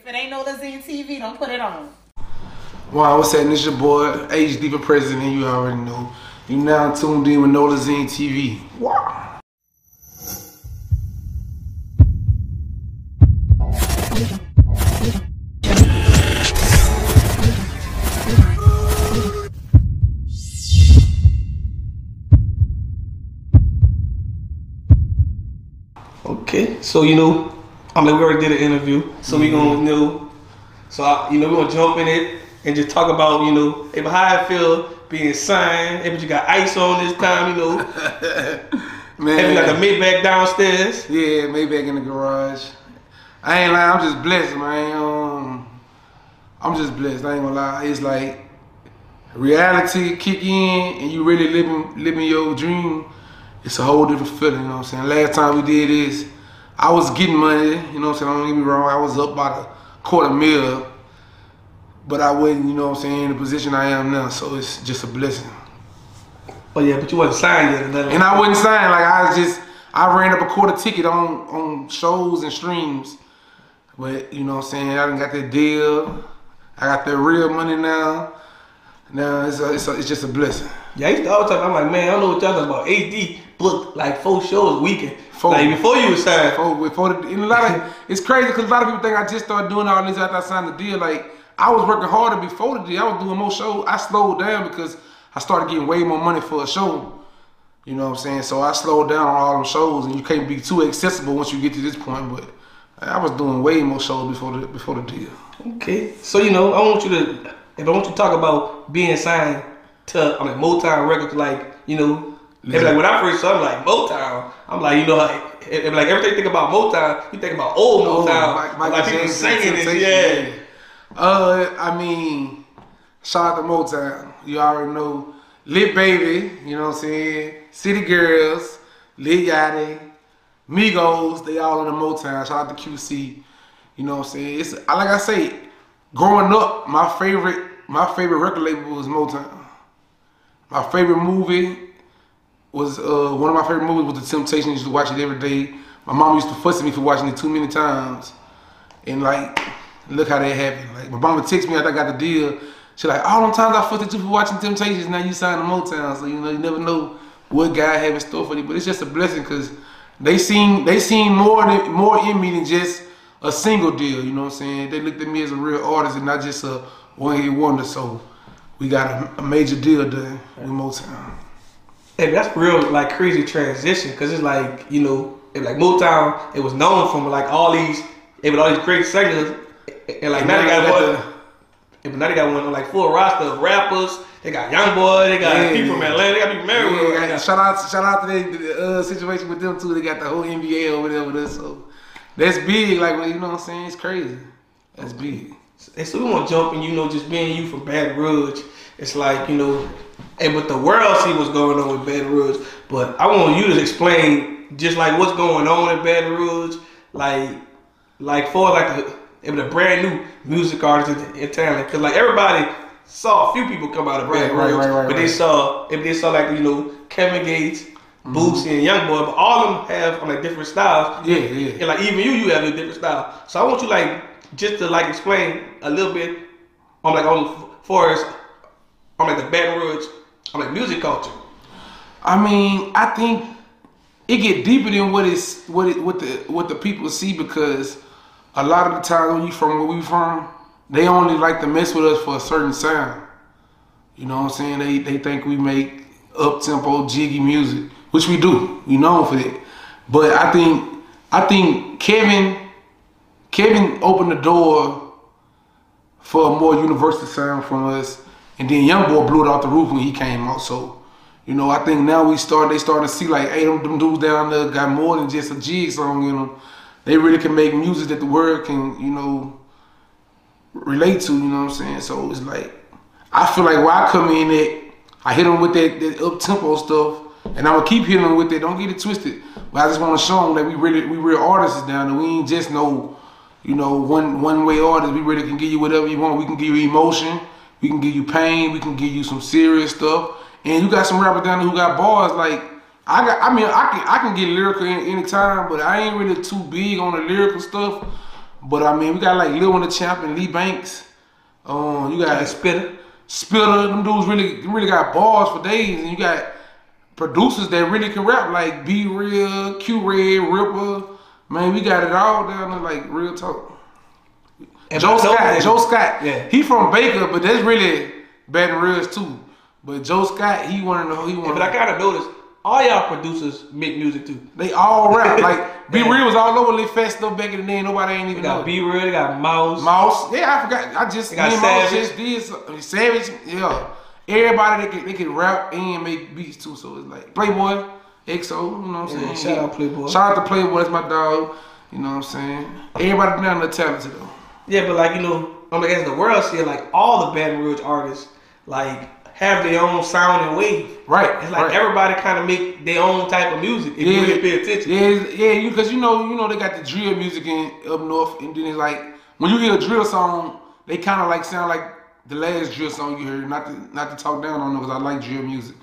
If it ain't Nolazine TV, don't put it on. Wow, what's that? This your boy, HD for President. You already know. You now tuned in with Nolazine TV. Wow. Okay, so you know, I mean, we already did an interview, so we gonna you know, so I, you know, we gonna jump in it and just talk about you know, hey, how I feel being signed. Hey, but you got ice on this time, you know. Man. Hey, we got the Maybach downstairs. Yeah, Maybach in the garage. I ain't lying, I'm just blessed, man. Um, I'm just blessed. I ain't gonna lie. It's like reality kick in and you really living living your dream. It's a whole different feeling, you know what I'm saying? Last time we did this, I was getting money, you know what I'm saying? Don't get me wrong, I was up by the quarter mil, but I wasn't, you know what I'm saying, in the position I am now, so it's just a blessing. Oh yeah, but you wasn't signed yet. And I wasn't signed, like I was just, I ran up a quarter ticket on on shows and streams. But you know what I'm saying, I done got that deal. I got that real money now. Now it's a, it's, a, it's just a blessing. Yeah, I used to always talk. I'm like, man, I don't know what y'all talking about. HD booked like four shows a weekend. Like before you was signed. Before, the, and a lot of it's crazy because a lot of people think I just started doing all this after I signed the deal. Like I was working harder before the deal. I was doing more shows. I slowed down because I started getting way more money for a show. You know what I'm saying? So I slowed down on all them shows, and you can't be too accessible once you get to this point. But I was doing way more shows before the before the deal. Okay, so you know, I want you to, if I want you to talk about being signed to, I mean, Motown Records, like you know, like when I first saw, like Motown, I'm like, you know, like, if, like everything you think about Motown, you think about old Oh, Motown, Mike- Michael like people singing it, yeah. Uh, I mean, shout out to Motown. You already know. Lil Baby, you know what I'm saying? City Girls, Lil Yachty, Migos, they all in the Motown. Shout out to QC. You know what I'm saying? It's I- like I say, growing up, my favorite my favorite record label was Motown. My favorite movie was uh, one of my favorite movies was The Temptations. Used to watch it every day. My mom used to fuss at me for watching it too many times. And like, look how that happened. Like my mama texted me after I got the deal. She like, all them times I fussed at you for watching Temptations, now you signed to Motown. So you know, you never know what God have in store for you. But it's just a blessing because they seen they seen more than more in me than just a single deal. You know what I'm saying? They looked at me as a real artist and not just a one hit wonder. So we got a, a major deal done with Motown. Hey, that's real like crazy transition because it's like you know, it, like Motown, it was known from like all these, it was all these great singers, and like now they got one, but now they got one like full roster of rappers. They got Young Boy, they got Yeah, people from. Atlanta, they got people from everywhere. Yeah, shout out, shout out to the, the uh, situation with them too. They got the whole NBA over there with us, so that's big. Like you know what I'm saying? It's crazy. That's big. And so we want to jump and you know just being you from Baton Rouge. It's like you know, and but the world see what's going on with Baton Rouge. But I want you to explain just like what's going on in Baton Rouge, like like for like the it was a brand new music artist in, in town. Cause like everybody saw a few people come out of Baton Right, Rouge, right, right, but they saw if they saw like you know Kevin Gates. Mm-hmm. Boosie and Young Boy, but all of them have like different styles. Yeah, yeah. And like even you, you have a different style. So I want you like just to like explain a little bit on like on for us on like the Baton Rouge on like music culture. I mean, I think it get deeper than what is what it what the what the people see because a lot of the time when you from where we from, they only like to mess with us for a certain sound. You know what I'm saying? They they think we make up tempo jiggy music, which we do. We known for that. But I think I think Kevin Kevin opened the door for a more universal sound from us. And then Young Boy blew it off the roof when he came out. So, you know, I think now we start they starting to see like, hey, them, them dudes down there got more than just a jig song in them. They really can make music that the world can, you know, relate to, you know what I'm saying? So it's like I feel like where I come in at, I hit them with that, that up tempo stuff, and I'm gonna keep hitting them with it. Don't get it twisted. But I just want to show them that we really we real artists down there. We ain't just no, you know, one one way artists. We really can give you whatever you want. We can give you emotion. We can give you pain. We can give you some serious stuff. And you got some rappers down there who got bars like. I got. I mean, I can. I can get lyrical any anytime, but I ain't really too big on the lyrical stuff. But I mean, we got like Lil on the Champ and Lee Banks. Um, you got Spitter. Spitter, them dudes really really got bars for days, and you got producers that really can rap like B Real, Q Red, Ripper. Man, we got it all down there like real talk. And Joe Scott, Joe Scott, Yeah. he from Baker, but that's really Baton Rouge too. But Joe Scott, he one of the he Yeah, one. but I kind of noticed all y'all producers make music too. They all rap like B Real was all over Lit Fest stuff back in the day. Nobody ain't They even got know. B Real, they got Mouse. Mouse, yeah, I forgot. I just They got me and Mouse Savage. just did some- Savage, yeah. Everybody that can they can rap and make beats too. So it's like Playboy, EXO, you know what I'm Yeah, saying? shout out Playboy. Shout out to Playboy, that's my dog. You know what I'm saying? Everybody down there talented though. Yeah, but like you know, I mean, as the world see it, like all the Baton Rouge artists, like have their own sound and wave. Right. It's like right. everybody kind of make their own type of music if you really pay attention. Yeah, yeah, you because you know, you know they got the drill music in up north, and then it's like when you hear a drill song, they kind of like sound like the last drill song you heard. Not to not to talk down on them because I like drill music,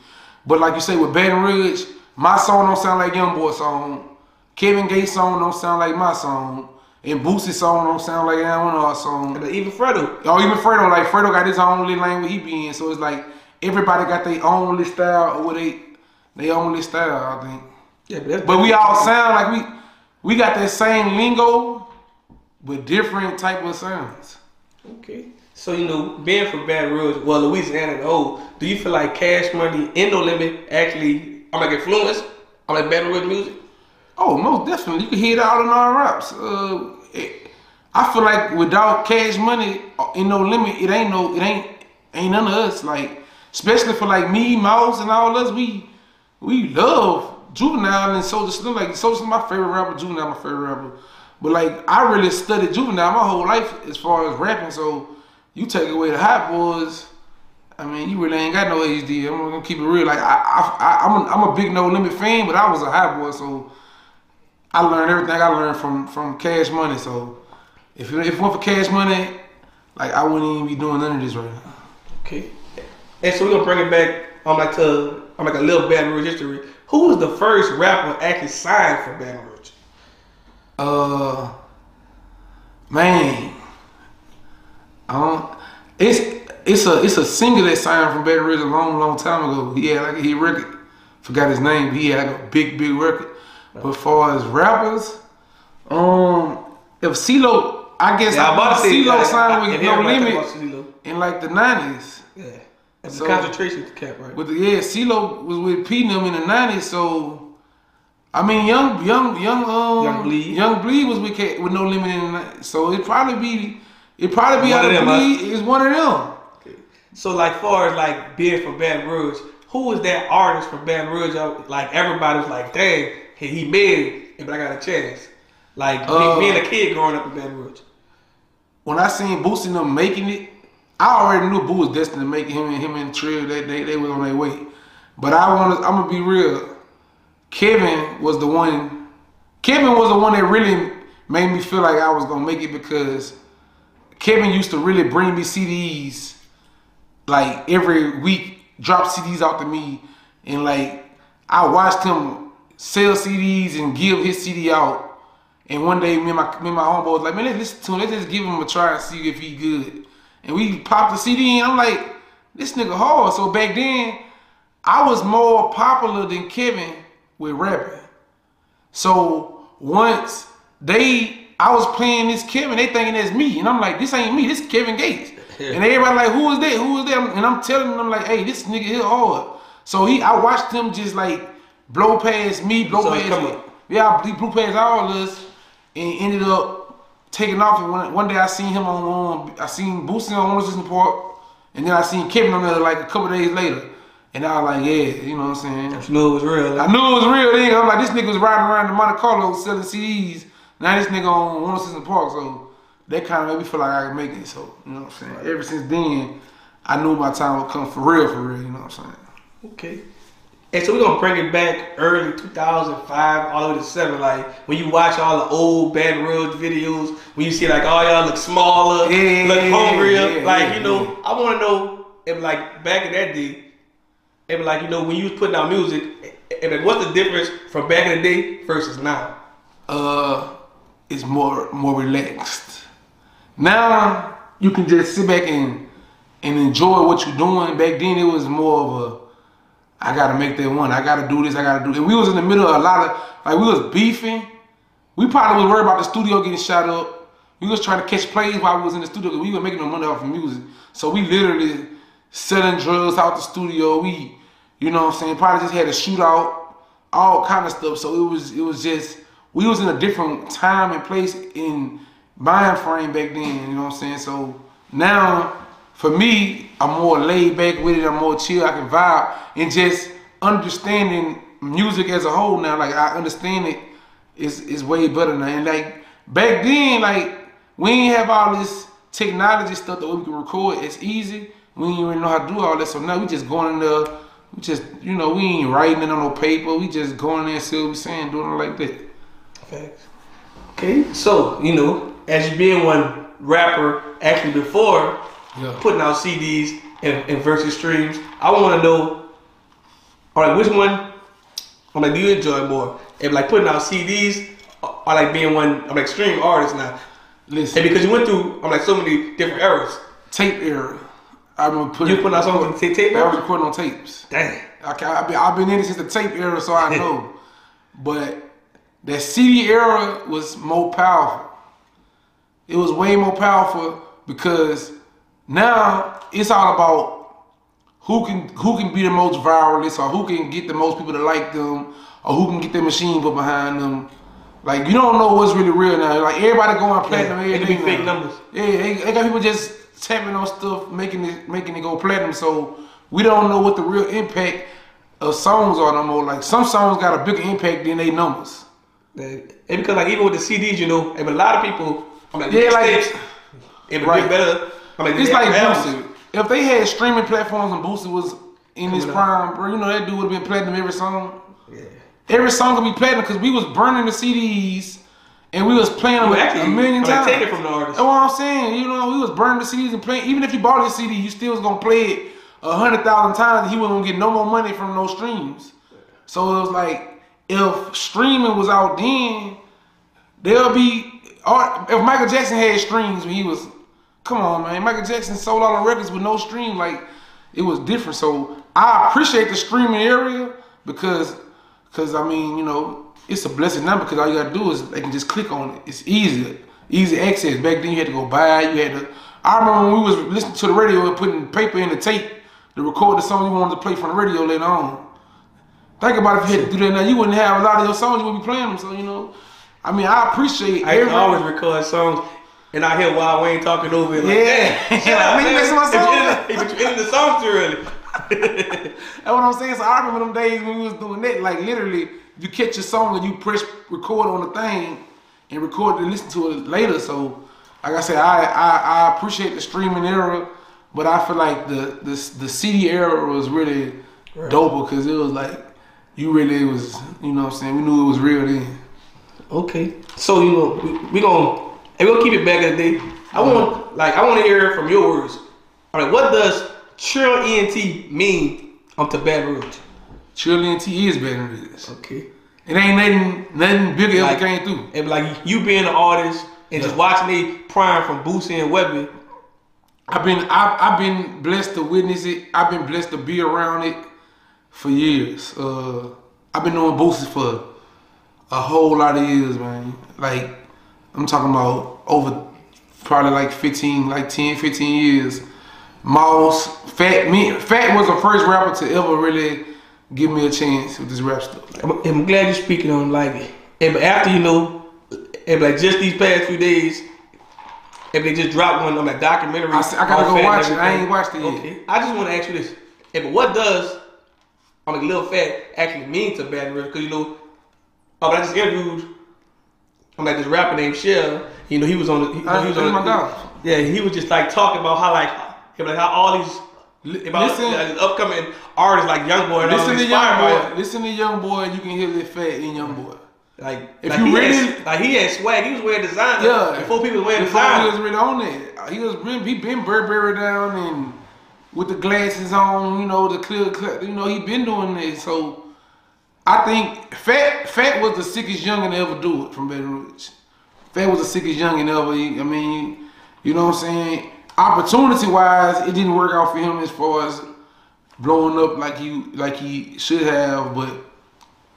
but like you say with Baton Rouge, my song don't sound like Young Boy song. Kevin Gates song don't sound like my song, and Boosie's song don't sound like Aaron Winard's song. And even Fredo. Oh, even Fredo, like Fredo got his own little language he be in, so it's like everybody got their own little style or what they they own little style. I think. Yeah, but, that's But we all sound like we we got that same lingo, but different type of sounds. Okay. So you know, being from Baton Rouge, well, Louisiana and old, do you feel like Cash Money and No Limit actually, I'm like influenced? I'm like Baton Rouge music. Oh, most definitely. You can hear it out in our raps. Uh, it, I feel like without cash money uh, in no limit, it ain't no, it ain't, ain't none of us. Like, especially for like me, Mouse, and all us, we, we love Juvenile and Soulja Slim. Like, Soulja Slim, my favorite rapper. Juvenile, my favorite rapper. But like, I really studied Juvenile my whole life as far as rapping. So you take away the hot boys. I mean, you really ain't got no HD. I'm gonna keep it real. Like I, I, I I'm, a, I'm a big No Limit fan, but I was a hot boy, so I learned everything I learned from from Cash Money. So if you if it weren't for Cash Money, like I wouldn't even be doing none of this right now. Okay. And so we're gonna bring it back on like to on like a little Baton Rouge history. Who was the first rapper actually signed for Baton Rouge? Uh, man, I don't. It's it's a it's a singer that signed from Baton Rouge a long long time ago. He had like a hit record. Forgot his name. But he had like a big big record. But far as rappers, um, if C-Loc, I guess Yeah, about to say C-Loc I- signed with No Limit talk about C-Loc. in like the nineties. Yeah. And So- the Concentration Camp, right? With the yeah, C-Loc was with P them in the nineties, so I mean young young young um Young Bleed. Young Bleed was with K, with no limit in the 90s. So it probably be it probably be One out of of them, huh? Bleed is one of them. So like far as like being from Baton Rouge, who was that artist from Baton Rouge? Like everybody was like, dang, he, he made it, but I got a chance. Like Uh, being a kid growing up in Baton Rouge. When I seen Boosie and them making it, I already knew Boo was destined to make it. him and him and Trill. They they, they was on their way. But I want to I'm gonna be real. Kevin was the one. Kevin was the one that really made me feel like I was gonna make it because Kevin used to really bring me CDs like every week, drop CDs out to me, and like I watched him sell CDs and give his CD out. And one day, me and my me and my homeboy was like, "Man, let's listen to him. Let's just give him a try and see if he good." And we popped the CD, and I'm like, "This nigga hard." So back then, I was more popular than Kevin with rapping. So once they, I was playing this Kevin, they thinking that's me, and I'm like, this ain't me, this Kevin Gates. And everybody like, who is that? Who is that? And I'm telling them like, hey, this nigga here hard. So he, I watched him just like blow past me, blow So past coming. yeah, he blew past all of us, and ended up taking off. And one, one day I seen him on, um, I seen Boosie on one of Park, and then I seen Kevin on there like a couple days later. And I was like, yeah, you know what I'm saying? You knew it was real. I knew it was real then. I'm like, this nigga was riding around in Monte Carlo selling CDs. Now this nigga on one of Park, so that kind of made me feel like I could make it. So, you know what I'm saying? Ever since then, I knew my time would come for real, for real, you know what I'm saying? Okay. And so we're gonna bring it back early 2005 all the way to seven. Like when you watch all the old Baton Rouge videos, when you see like all y'all look smaller, Yeah, look hungrier. yeah, like yeah, you know. I want to know if like back in that day, if like you know when you was putting out music, if like, what's the difference from back in the day versus now? Uh, it's more more relaxed. Now you can just sit back and and enjoy what you're doing. Back then it was more of a I gotta make that one. I gotta do this. I gotta do. And we was in the middle of a lot of like we was beefing. We probably was worried about the studio getting shot up. We was trying to catch plays while we was in the studio we were making no money off of music. So we literally selling drugs out the studio. We, you know what I'm saying, probably just had a shootout, all kind of stuff. So it was it was just we was in a different time and place in mind frame back then, you know what I'm saying? So now for me, I'm more laid back with it, I'm more chill, I can vibe and just understanding music as a whole now. Like I understand it is is way better now. And like back then, like we ain't have all this technology stuff that we can record. It's easy. We ain't even know how to do all that. So now we just going in there. We just you know we ain't writing it on no paper. We just going there and see what we saying, doing it like that. Facts. Okay, so you know, as you being one rapper, actually before Yeah. putting out CDs and, and versus streams, I want to know, all right, which one, I'm like, do you enjoy more? If like putting out CDs, or like being one, I'm like stream artist now, Listen, and because you went through, I'm like so many different eras. tape era. I remember putting. You putting out songs on tape- tape I was recording on tapes. Dang. Ca- I've been, I've been in it since the tape era, so I know. but that CD era was more powerful. It was way more powerful because now it's all about who can who can be the most viralist or who can get the most people to like them or who can get their machine put behind them. Like you don't know what's really real now. Like everybody going platinum. it could be everything fake numbers. Yeah, they, they got people just tapping on stuff, making it making it go platinum. So we don't know what the real impact of songs are no more. Like some songs got a bigger impact than they numbers. And because like even with the CDs, you know, and a lot of people, like, Yeah, like- mixtapes, it would Right. get better. I'm like, It's like Boosie. If they had streaming platforms and Boosie was in his up. prime, bro, you know that dude would have been platinum every song. Yeah. Every song could be platinum because we was burning the CDs and we was playing them actually- a million times. take it from the artist. That's what I'm saying. You know, we was burning the CDs and playing. Even if you bought a CD, you still was gonna play it a hundred thousand times. And he wasn't gonna get no more money from no streams. So it was like if streaming was out then, there'll be. If Michael Jackson had streams when he was, come on, man, Michael Jackson sold all the records with no stream. Like it was different. So I appreciate the streaming area because, because I mean, you know, it's a blessing now because all you gotta do is they can just click on it. It's easy, easy access. Back then you had to go buy. You had to. I remember when we was listening to the radio and putting paper in the tape to record the song you wanted to play from the radio later on. Think about if you had to do that now, you wouldn't have a lot of your songs. You wouldn't be playing them. So you know, I mean, I appreciate. I every- always record songs, and I hear Wild Wayne talking over it. Like, Yeah. "Damn, shut up, Nigga, man. messing my But song But you ended the song too early. That's what I'm saying. So I remember them days when we was doing that. Like literally, you catch a song and you press record on the thing and record and listen to it later. So, like I said, I I, I appreciate the streaming era, but I feel like the the the CD era was really dope because it was like you really was you know what I'm saying we knew it was real then. Okay, so you know we, we gonna and we'll keep it back in the day. I want like I want to hear from your words. All right, what does Trill ENT mean um, to Baton Rouge? Trill ENT is better than this. Okay, It ain't nothing nothing bigger Like- ever came through. and like you being an artist and just watching they prime from Boosie and Webbie. I've been I've, I've been blessed to witness it. I've been blessed to be around it for years. Uh, I've been doing boosters for a whole lot of years, man. Like I'm talking about over probably like 15, like 10, 15 years. Moss, Fat, me, Fat was the first rapper to ever really give me a chance with this rap stuff. I'm, I'm glad you're speaking on like it. And but after you know, and like just these past few days, if they just dropped one on that documentary, I I gotta go watch it. I ain't watched it yet. Okay, I just want to ask you this: If what does I'm like Lil Fat actually mean to Baton Rouge? Because you know, oh, but I just interviewed. I'm like this rapper named Shell. You know, he was on the. He, I- he was on my the. Yeah, he was just like talking about how like, he like how all these. About listen- uh, these upcoming artists like Young Boy and all Listen to inspired by young boy. Listen to young boy. You can hear the fat in young boy. Like, If like you he really- had, like he had swag. He was wearing designer. Yeah. Before people wearing Before he designer. was really on it. He was been he been Burberry down and with the glasses on, you know, the clear cut. You know, he been doing this. So I think Fat Fat was the sickest youngin to ever do it from Baton Rouge. Fat was the sickest youngin' ever. I mean, you know what I'm saying? Opportunity wise, it didn't work out for him as far as blowing up like he like he should have. But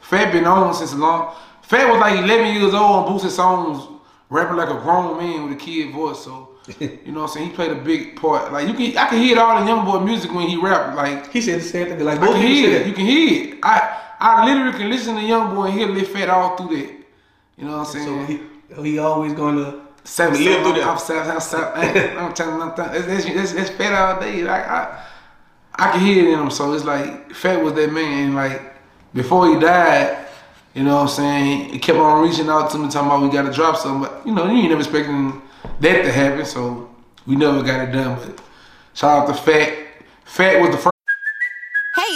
Fat been on since long. Fat was like 11 years old and boosted songs, rapping like a grown man with a kid voice. So. You know what I'm saying? He played a big part. Like you can, I can hear it all in young boy music when he rapped. Like He said the same thing. Like I can hear it. You can hear it. I I literally can listen to Young Boy and hear Lil Fat all through that. You know what I'm saying? So he, he always gonna Seven, live seven, through that. I'm seven, I'm seven. I'm telling you, I'm telling that's, that's, that's Fat all day. Like I, I can hear it in him. So it's like Fat was that man. Like before he died, you know what I'm saying? He kept on reaching out to me, talking about we got to drop something. But you know, you ain't never expecting that to happen. So we never got it done. But shout out to Fat. Fat was the first.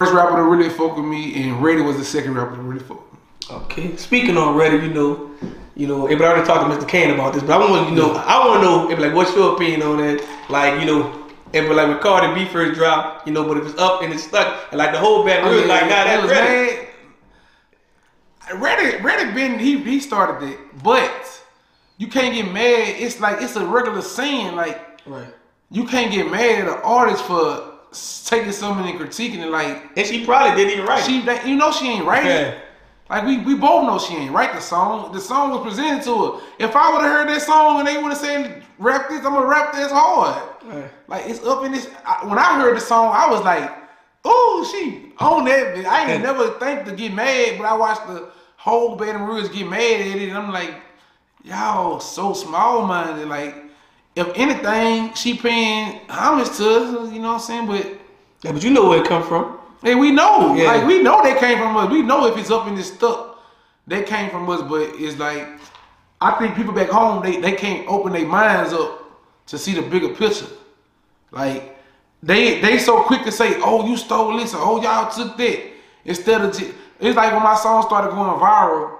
First rapper to really fuck with me, and Reddy was the second rapper to really fuck with me. Okay. Speaking on Reddit, you know, you know, but I already talked to Mr. Kane about this, but I want you know, I want to know, if, like, what's your opinion on that? Like, you know, if like when Cardi B first dropped, you know, but if it's up and it's stuck, and like the whole band, oh, really, like, nah, that's was mad. Reddit, Reddit been he he started it, but you can't get mad. It's like it's a regular saying. Like Right. you can't get mad at an artist for taking something and critiquing it. Like And she probably didn't even write. she, that, you know, she ain't right. Yeah. Like we, we both know she ain't write the song. The song was presented to her. If I would have heard that song and they would have said rap this, I'm gonna rap this hard. Like it's up in this. I, when I heard the song, I was like, "Oh, she on that." Bitch. I ain't never think to get mad, but I watched the whole Baton Rouge get mad at it, and I'm like, "Y'all so small minded." Like, if anything, she paying homage to us. You know what I'm saying? But Yeah, but you know where it come from. Hey, we know. Yeah. Like we know they came from us. We know if it's up in this stuff, they came from us. But it's like I think people back home they, they can't open their minds up to see the bigger picture. Like they they so quick to say, "Oh, you stole this," or "Oh, y'all took that," instead of just, it's like when my song started going viral.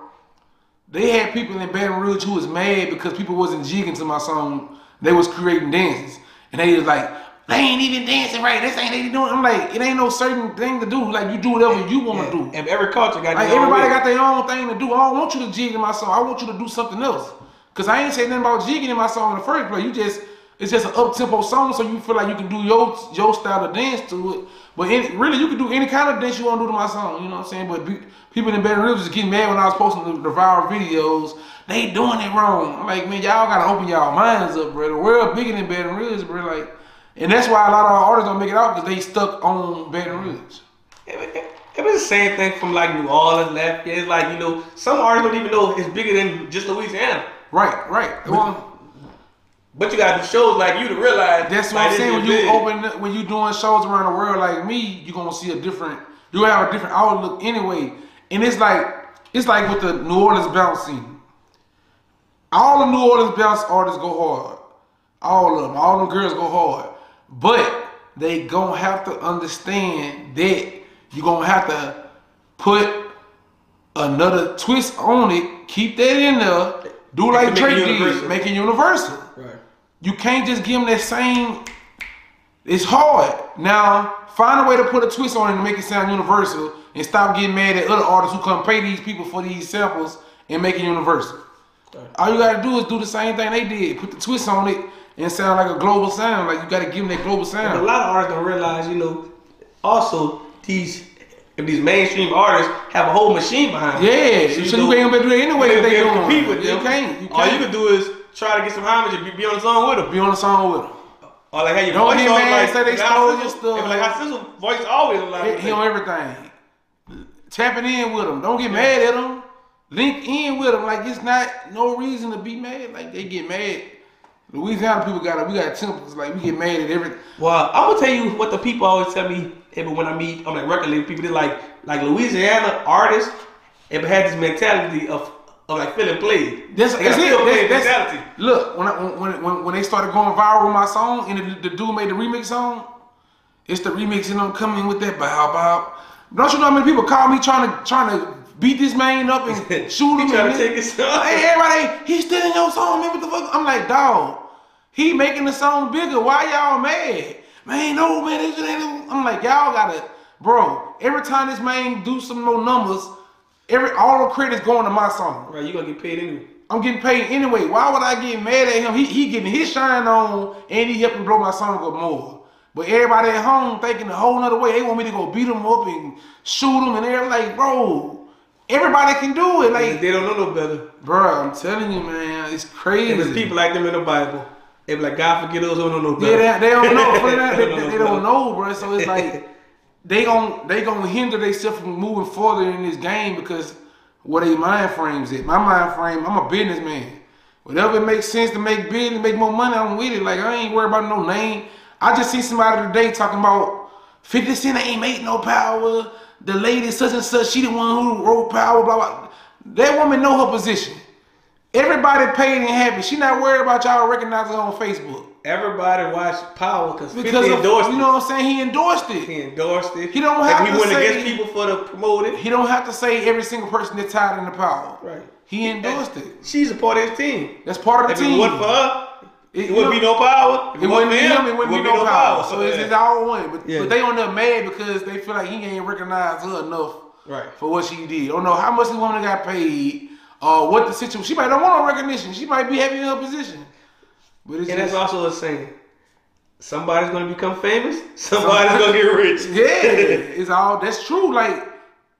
They had people in Baton Rouge who was mad because people wasn't jigging to my song. They was creating dances, and they was like, "They ain't even dancing right. This ain't they doing." I'm like, it ain't no certain thing to do. Like you do whatever you want to do. And every culture got Like everybody got their own thing to do. I don't want you to jig in my song. I want you to do something else. Cause I ain't saying nothing about jigging in my song in the first place. You just it's just an up tempo song, so you feel like you can do your your style of dance to it. But any, really, you can do any kind of dance you want to do to my song. You know what I'm saying? But be, people in Baton Rouge just getting mad when I was posting the, the viral videos. They doing it wrong. I'm like, man, y'all gotta open y'all minds up, bro. The world bigger than Baton Rouge, bro. Like, and that's why a lot of our artists don't make it out because they stuck on Baton Rouge. It, it, it was the same thing from like New Orleans, left. It's like you know, some artists don't even know it's bigger than just Louisiana. Right, right. Well, But you gotta do shows like you to realize. That's what like, I'm saying. When you big. open, when you doing shows around the world like me, you are gonna see a different. You have a different outlook anyway. And it's like it's like with the New Orleans bounce scene. All the New Orleans bounce artists go hard. All of them. All them girls go hard. But they gonna have to understand that you gonna have to put another twist on it. Keep that in there. Do like Make it Drake did, universal. make it universal. Right. You can't just give them that same. It's hard. Now, find a way to put a twist on it and make it sound universal and stop getting mad at other artists who come pay these people for these samples and make it universal. All you gotta do is do the same thing they did. Put the twist on it and sound like a global sound. Like you gotta give them that global sound. A lot of artists don't realize, you know, also these if these mainstream artists have a whole machine behind them. Yeah, so you ain't gonna do it anyway if they you can't doing. compete with You them. can't. You All you can do is try to get some homage and be, be on the song with them. Be on the song with them. Or oh, like how your Don't voice on, mad, like, say they like stole your stuff. Like how Sizzle voice always a lot He, he on everything. Tapping in with them. Don't get mad at them. Link in with them. Like it's not no reason to be mad. Like they get mad. Louisiana people got it. We got tempers. Like we get mad at everything. Well, I'm gonna tell you what the people always tell me. Even when I meet, I'm like record label people. They're like, like Louisiana artists, ever had this mentality of of like feeling played. That's, that's it. played That's, that's, look, when, I, when, when, when they started going viral with my song and the, the dude made the remix song, it's the remix and I'm coming with that bow bow. Don't you know how many people call me trying to trying to beat this man up and shoot him? Trying to take his song. Hey, everybody, he's stealing your song, man. What the fuck? I'm like, dog, he making the song bigger. Why y'all mad? Man, no, man. This ain't. I'm like, y'all gotta, bro. Every time this man do some more numbers, every all the credits going to my song. Right, you gonna get paid anyway. I'm getting paid anyway. Why would I get mad at him? He, he getting his shine on and he helping blow my song up more. But everybody at home thinking a whole nother way. They want me to go beat him up and shoot him and they're like, bro, everybody can do it. Like, they don't know no better. bro, I'm telling you, man, it's crazy. And there's people like them in the Bible. They be like, God forget those who don't know no Yeah, they, they don't know. They, They they don't know, bro. So it's like they gon' they gonna hinder themselves from moving further in this game because what they mind frames it. My mind frame, I'm a businessman. Whatever it makes sense to make business, make more money, I'm with it. Like I ain't worried about no name. I just see somebody today talking about 50 Cent ain't made no power. The lady such and such, she the one who wrote power, blah blah. That woman know her position. Everybody paid and happy. She not worried about y'all recognizing her on Facebook. Everybody watch Power because 50 Because of, endorsed you it. know what I'm saying? He endorsed it. He endorsed it. He don't have he to went say- against people for the promoted. He don't have to say every single person that's tied in the power. Right. He endorsed it. She's a part of his team. That's part of If the it team. wasn't for her, It- it, wouldn't know- be no power. If It wouldn't be him. It wouldn't be no power. So it's, Yeah. it's all one. But, Yeah. but they on there mad because they feel like he ain't recognized her enough Right. for what she did. I don't know how much the woman got paid. Or what the situation. She might don't want no recognition. She might be happy in her position. But it's And that's also a saying. Somebody's gonna become famous. Somebody's gonna get rich. Yeah, it's all that's true. Like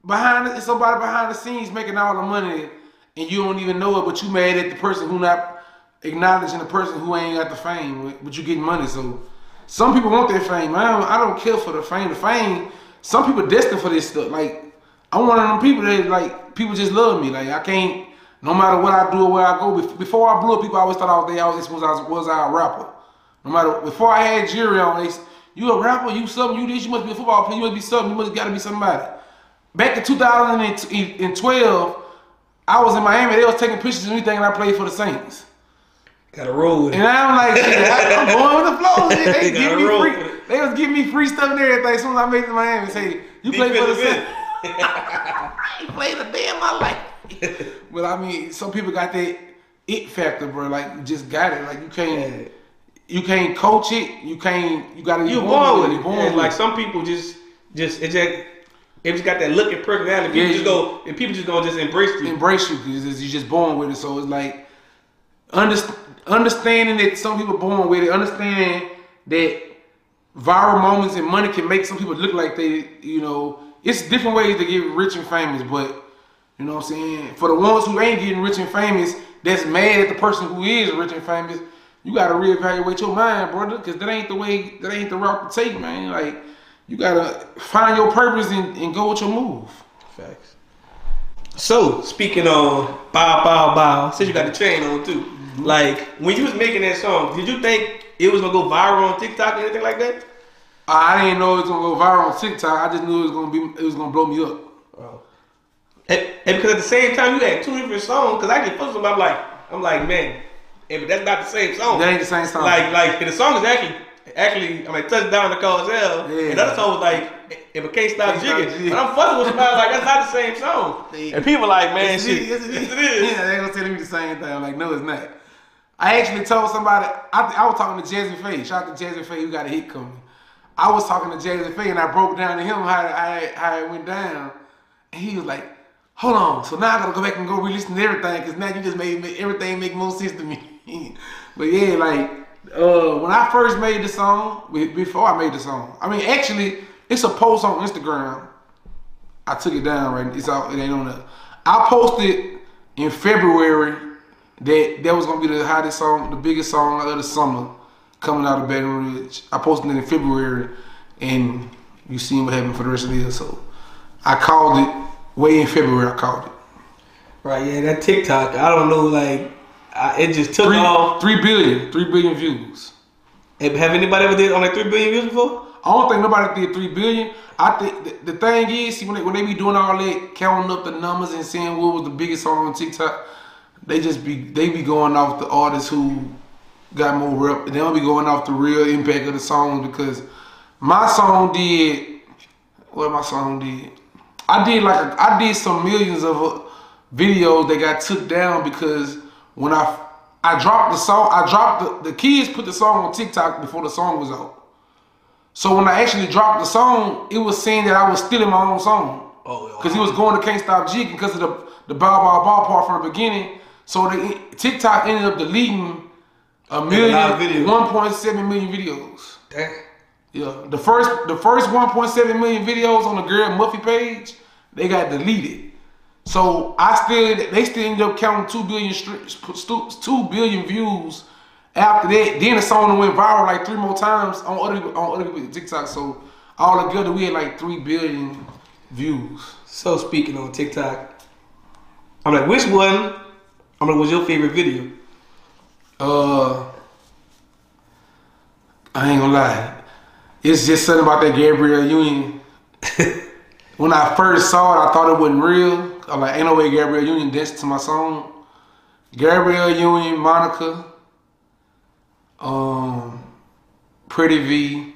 behind it's somebody behind the scenes making all the money, and you don't even know it, but you mad at the person who not acknowledging the person who ain't got the fame, but you getting money. So some people want that fame. I don't, I don't care for the fame. The fame. Some people destined for this stuff. Like I'm one of them people that like people just love me. Like I can't. No matter what I do or where I go, before I blew up, people always thought I was they always was I was, was I a rapper. No matter before I had jury on, they you a rapper, you something, you this, you must be a football player, you must be something, you must gotta be somebody. Back in 2012, I was in Miami. They was taking pictures of me thinking I played for the Saints. Gotta roll with And. I'm like, I, am going with the flow. Shit, They give me free. They was giving me free stuff and everything. As soon as I made it to Miami, say you play for the Saints. I ain't played a day in my life. but I mean, some people got that it factor, bro. Like just got it. Like you can't, you can't coach it. You can't. You gotta. You born with it. born with like some people just, just it just, it just got that look and personality. People Yeah, just go, and people just gonna just embrace you. embrace you because you're just born with it. So it's like underst- understanding that some people born with it, understanding that viral moments and money can make some people look like they, you know, it's different ways to get rich and famous, but you know what I'm saying? For the ones who ain't getting rich and famous, that's mad at the person who is rich and famous, you gotta reevaluate your mind, brother, because that ain't the way, that ain't the route to take, man. Like, you gotta find your purpose and, and go with your move. Facts. So speaking on bow bow bow, since you got the chain on too, Mm-hmm. like when you was making that song, did you think it was gonna go viral on TikTok or anything like that? I didn't know it was gonna go viral on TikTok. I just knew it was gonna be it was gonna blow me up. And, and because at the same time you had two different songs, because I get all, I'm like, I'm like, man, hey, but that's not the same song. That ain't the same song. Like, like and the song is actually, actually, I mean, touchdown to cause hell. Yeah. And the other song was like, if it can't stop jigging. But I'm fussing with somebody like that's not the same song. See. And people like, man, Yes, shit. Yes, it is. yes, it is. Yeah, they gonna tell me the same thing. I'm like, no, it's not. I actually told somebody. I, I was talking to Jazze Pha. Shout out to Jazze Pha. you got a hit coming. I was talking to Jazze Pha, and I broke down to him how, how, how it went down. And he was like, "Hold on, so now I gotta go back and go re-listen to everything because now you just made everything make more sense to me." but yeah, like uh, when I first made the song, before I made the song, I mean, actually, it's a post on Instagram. I took it down right. It's out. It ain't on there. I posted in February that that was gonna be the hottest song, the biggest song of the summer coming out of Baton Rouge. I posted it in February, and you seen what happened for the rest of the year. So I called it way in February. I called it Right, yeah, that TikTok, I don't know, like, I, it just took three, off. three billion, three billion views. Have anybody ever did on like three billion views before? I don't think nobody did three billion. I think the, the thing is, see, when they, when they be doing all that, counting up the numbers and seeing what was the biggest song on TikTok, they just be they be going off the artists who got more rep. They don't be going off the real impact of the songs because my song did what my song did. I did like I did some millions of uh, videos that got took down because when I I dropped the song, I dropped the the kids put the song on TikTok before the song was out. So when I actually dropped the song, it was saying that I was stealing my own song. Oh, Because he was going to Can't Stop Jigging because of the the bow bow bow part from the beginning. So the TikTok ended up deleting a million, videos. 1.7 million videos. Damn. Yeah, the first the first 1.7 million videos on the girl Muffy page, they got deleted. So I still they still ended up counting two billion stri- two billion views. After that, then the song went viral like three more times on other on other people's TikTok. So all together we had like three billion views. So speaking on TikTok, I'm like, which one? I'm like, was your favorite video? Uh, I ain't gonna lie. It's just something about that Gabrielle Union. when I first saw it, I thought it wasn't real. I'm like, ain't no way Gabrielle Union danced to my song. Gabrielle Union, Monica, um, Pretty Vee,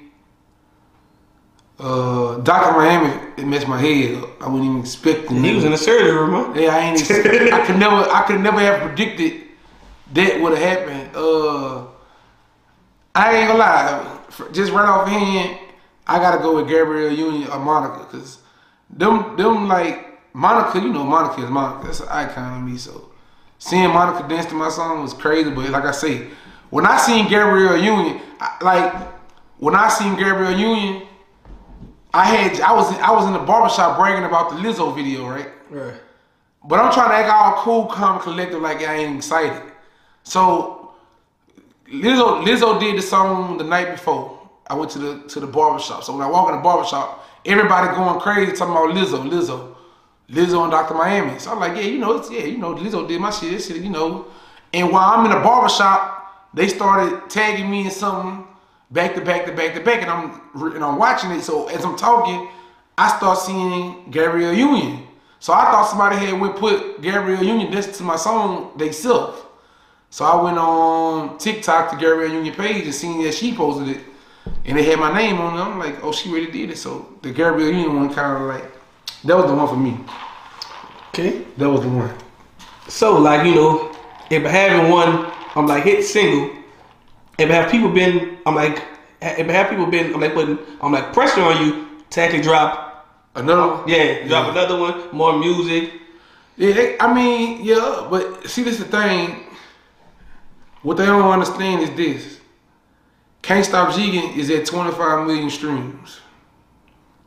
uh, Dr. Miami, it messed my head up. I wasn't even expecting He was in the surgery room, huh? yeah, I ain't. Expect, I could never. I could never have predicted that would have happened. Uh, I ain't gonna lie. Just right off hand, I gotta go with Gabrielle Union or Monica because them, them like Monica. You know, Monica is Monica. That's an icon of me. So seeing Monica dance to my song was crazy. But like I say, when I seen Gabrielle Union, I, like when I seen Gabrielle Union. I had I was I was in the barbershop bragging about the Lizzo video, right? Right. But I'm trying to act all cool, calm, collected, like I ain't excited. So Lizzo, Lizzo did the song the night before. I went to the to the barbershop. So when I walk in the barbershop, everybody going crazy talking about Lizzo, Lizzo, Lizzo and Dr. Miami. So I'm like, yeah, you know, it's yeah, you know, Lizzo did my shit, shit, you know. And while I'm in the barbershop, they started tagging me in something back to back to back to back, and I'm and I'm watching it. So as I'm talking, I start seeing Gabrielle Union. So I thought somebody had went put Gabrielle Union this to my song they self. So I went on TikTok to Gary Gabrielle Union page and seen that she posted it, and they had my name on it. I'm like, oh, she really did it. So the Gabrielle Union one kind of like that was the one for me. Okay. That was the one. So like you know, if having one, I'm like hit single. If have people been, I'm like, if I have people been, I'm like putting, I'm like pressure on you to actually drop, Another one? yeah, drop another one, more music. Yeah, I mean, yeah, but see, this the thing. What they don't understand is this: Can't Stop Jigging is at 25 million streams.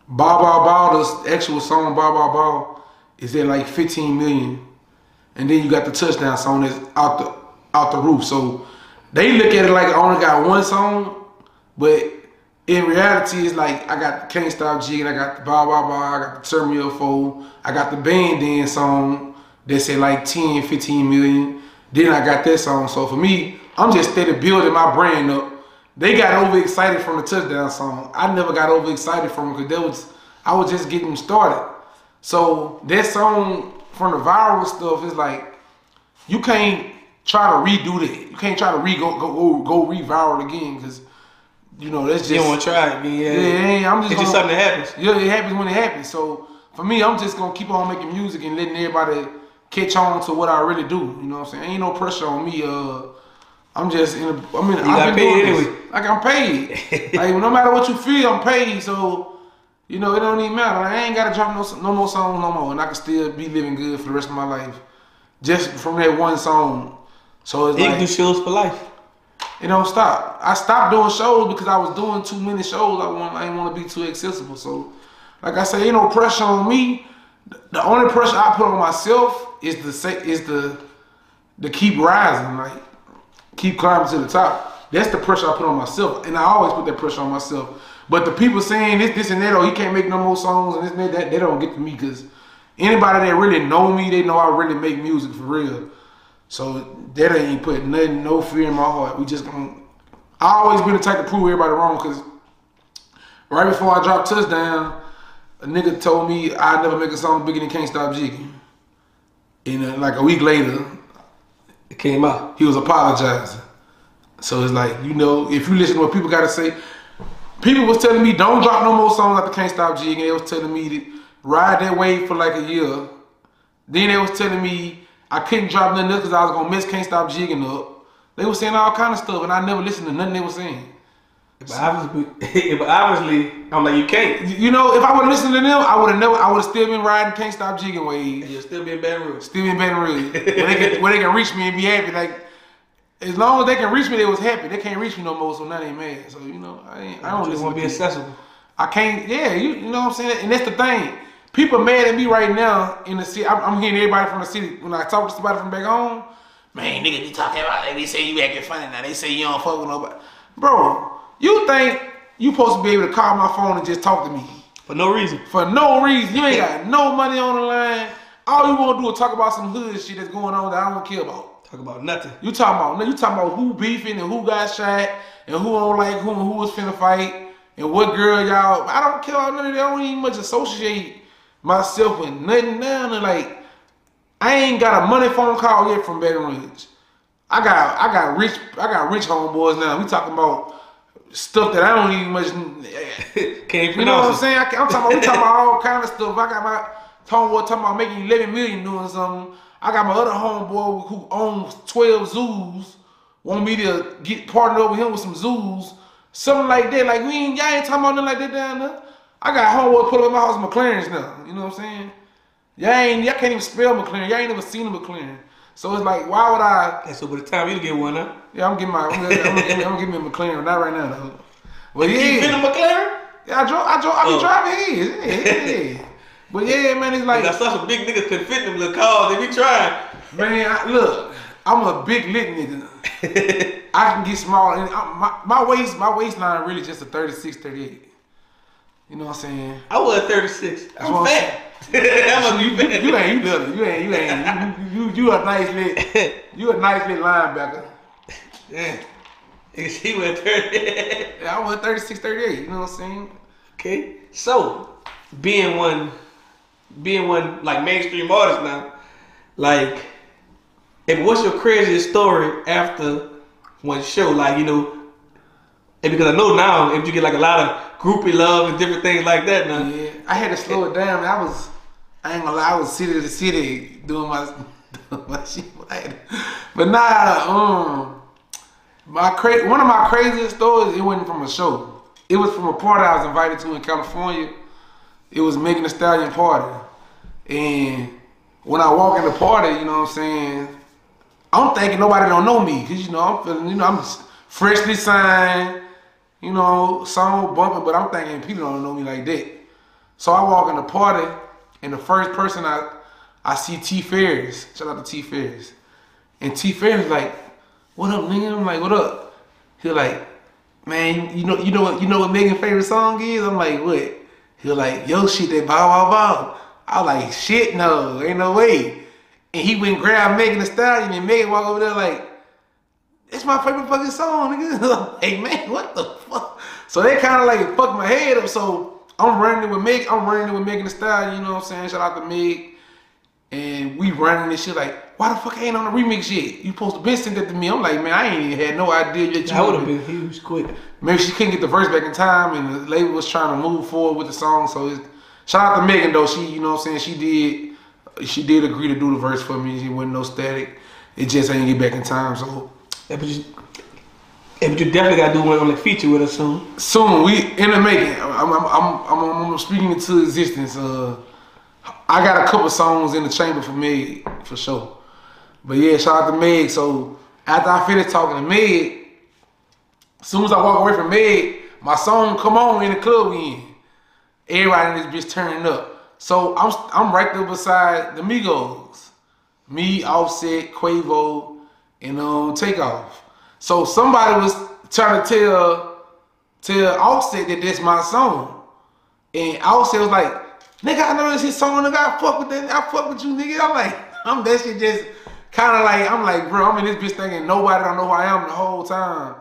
Ball Ball Ball, the actual song Ball Ball Ball, is at like 15 million, and then you got the touchdown song that's out the out the roof. So they look at it like I only got one song, but in reality, it's like I got Can't Stop Jigging, I got the Ball Ball Ball, I got the Turn Me Up I got the Band Dance song that's at like 10, 15 million. Then I got that song. So for me, I'm just steady building my brand up. They got overexcited from the touchdown song. I never got overexcited from it because that was I was just getting started. So that song from the viral stuff is like you can't try to redo that. You can't try to re go go go, go re-viral again because you know that's just You don't want to try it, yeah. yeah, yeah, I'm just It's gonna- something that happens. yeah, it happens when it happens. So for me, I'm just gonna keep on making music and letting everybody catch on to what I really do. You know what I'm saying? Ain't no pressure on me. Uh, I'm just in. A, I mean, got I've been paid doing this. Like I'm paid. like no matter what you feel, I'm paid. So you know it don't even matter. Like, I ain't gotta drop no no more songs no more, and I can still be living good for the rest of my life just from that one song. So it's You like do shows for life. it don't stop. I stopped doing shows because I was doing too many shows. I want I didn't want to be too accessible. So, like I say, ain't no pressure on me. The only pressure I put on myself is the is the to keep rising, like keep climbing to the top. That's the pressure I put on myself, and I always put that pressure on myself. But the people saying this, this, and that, oh, he can't make no more songs and this and that, that they don't get to me because anybody that really know me, they know I really make music for real. So that ain't put nothing, no fear in my heart. We just gonna I always been the type to prove everybody wrong because right before I dropped touchdown, a nigga told me I'd never make a song bigger than Can't Stop Jigging. And uh, like a week later, It came out. he was apologizing. So it's like, you know, if you listen to what people gotta say, people was telling me don't drop no more songs after Can't Stop Jigging. They was telling me to ride that wave for like a year. Then they was telling me I couldn't drop nothing because I was gonna miss Can't Stop Jigging up. They was saying all kind of stuff and I never listened to nothing they was saying. But obviously, but obviously, I'm like, you can't. You know, if I would have listened to them, I would have never, I would have still been riding Can't Stop Jigging wave. You'll still be in Baton Rouge. Still in Baton Rouge. where, they can, where they can reach me and be happy. Like, as long as they can reach me, they was happy. They can't reach me no more, so now they mad. So, you know, I, ain't, I don't just want to to be accessible. I can't, yeah, you, you know what I'm saying? And that's the thing. People mad at me right now in the city. I'm, I'm hearing everybody from the city. When I talk to somebody from back home, man, nigga, you talking about, they say you acting funny now. They say you don't fuck with nobody. Bro, you think you supposed to be able to call my phone and just talk to me For no reason. for no reason. You ain't got no money on the line. All you want to do is talk about some hood shit that's going on that I don't care about. Talk about nothing. You talking about you talking about who beefing and who got shot and who don't like who and who was finna fight and what girl y'all. I don't care about none of that. I don't even much associate myself with nothing now. And like I ain't got a money phone call yet from Baton Rouge. I got I got rich I got rich homeboys now. We talking about stuff that I don't even much. Can't You know what I'm pronounce saying? I, am talking about, we talking about all kind of stuff. I got my homeboy talking about making 11 million doing something. I got my other homeboy who owns 12 zoos. Want me to get partnered over him with some zoos. Something like that. Like, we ain't, y'all ain't talking about nothing like that down there. I got homeboy put up in my house McLaren's now. You know what I'm saying? Y'all ain't, y'all can't even spell McLaren. Y'all ain't never seen a McLaren. So it's like, why would I? And so by the time you get one, huh? Yeah, I'm getting my, I'm gonna, I'm gonna, I'm gonna give me a McLaren. Not right now though. But You been yeah, a McLaren? yeah, I drove, I drove, I be Oh. driving his. Yeah, yeah. But yeah, man, it's like, I saw some big niggas could fit them little cars. They be trying. man, I, look, I'm a big lit nigga. I can get small, and I, my, my waist, my waistline really just a 36, 38. You know what I'm saying? I was 36. I'm I'm fat. I'm a You, you, fat. you ain't, you little, you ain't, you ain't, you, you, you a nice lit, you a nice lit linebacker. Yeah. She went 30. Yeah, I was 36, 38. You know what I'm saying? okay. So, being one, being one like mainstream artist now, like, and what's your craziest story after one show? Like, you know, and because I know now, if you get like a lot of groupie love and different things like that now. Yeah, I had to slow it down. I was, I ain't gonna lie, I was city to city doing my, doing my shit. But nah, um, my cra- one of my craziest stories, it wasn't from a show. It was from a party I was invited to in California. It was Megan Thee Stallion party, and when I walk in the party, you know what I'm saying. I'm thinking nobody don't know me, cause you know I'm feeling, you know I'm freshly signed, you know, song bumping, but I'm thinking people don't know me like that. So I walk in the party, and the first person I I see T Ferris. Shout out to T Ferris. And T Ferris like, "What up, nigga?" I'm like, "What up?" He like, "Man, you know, you know what, you know what Megan's favorite song is?" I'm like, "What?" He like, "Yo, shit, that bow wow wow." I like, "Shit, no, ain't no way." And he went and grabbed Megan Thee Stallion, and Megan walk over there like, it's my favorite fucking song, nigga. hey man, what the fuck? So they kind of like fucked my head up. So I'm running it with Meg. I'm running it with Megan the Style. You know what I'm saying? Shout out to Meg. And we running this shit like, why the fuck I ain't on the remix yet? You supposed to been sent that to me. I'm like, man, I ain't even had no idea yet. That would have been huge quick. Maybe she couldn't get the verse back in time, and the label was trying to move forward with the song. So it's, shout out to Megan though. She, you know what I'm saying? She did, she did agree to do the verse for me. She wasn't no static. It just ain't get back in time. So Yeah, but you, yeah, but you definitely got to do one on the feature with us soon. soon we in the making. I'm I'm I'm, I'm, I'm speaking into existence. Uh, I got a couple songs in the chamber for Meg for sure. But yeah, shout out to Meg. So after I finish talking to Meg, as soon as I walk away from Meg, my song come on in the club we in. Everybody in this bitch turning up. So I'm I'm right there beside the Migos. Me, Offset, Quavo, and um Takeoff. So somebody was trying to tell tell Offset that that's my song. And Offset was like, nigga, I know this his song, nigga. I fuck with that. I fuck with you, nigga. I'm like, I'm that shit just kind of like, I'm like, bro, I'm in this bitch thinking nobody don't know who I am the whole time.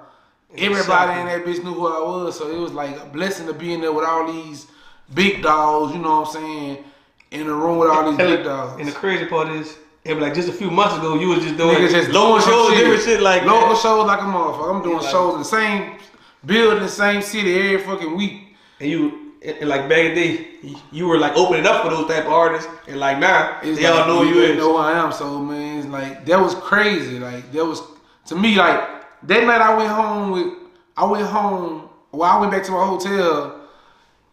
everybody in that bitch knew who I was. So it was like a blessing to be in there with all these big dogs. You know what I'm saying? In the room with all these big dogs. And the crazy part is, was like just a few months ago, you was just doing Niggas just local doing shows, shit. different shit like local that. shows like a motherfucker. I'm doing like- shows in the same building, the same city every fucking week. And you, and like back in the day, you were like opening up for those type of artists, and like now, It's they all know you is. know who I am. So man, it's like that was crazy. Like that was to me like that night I went home with I went home. Well, I went back to my hotel,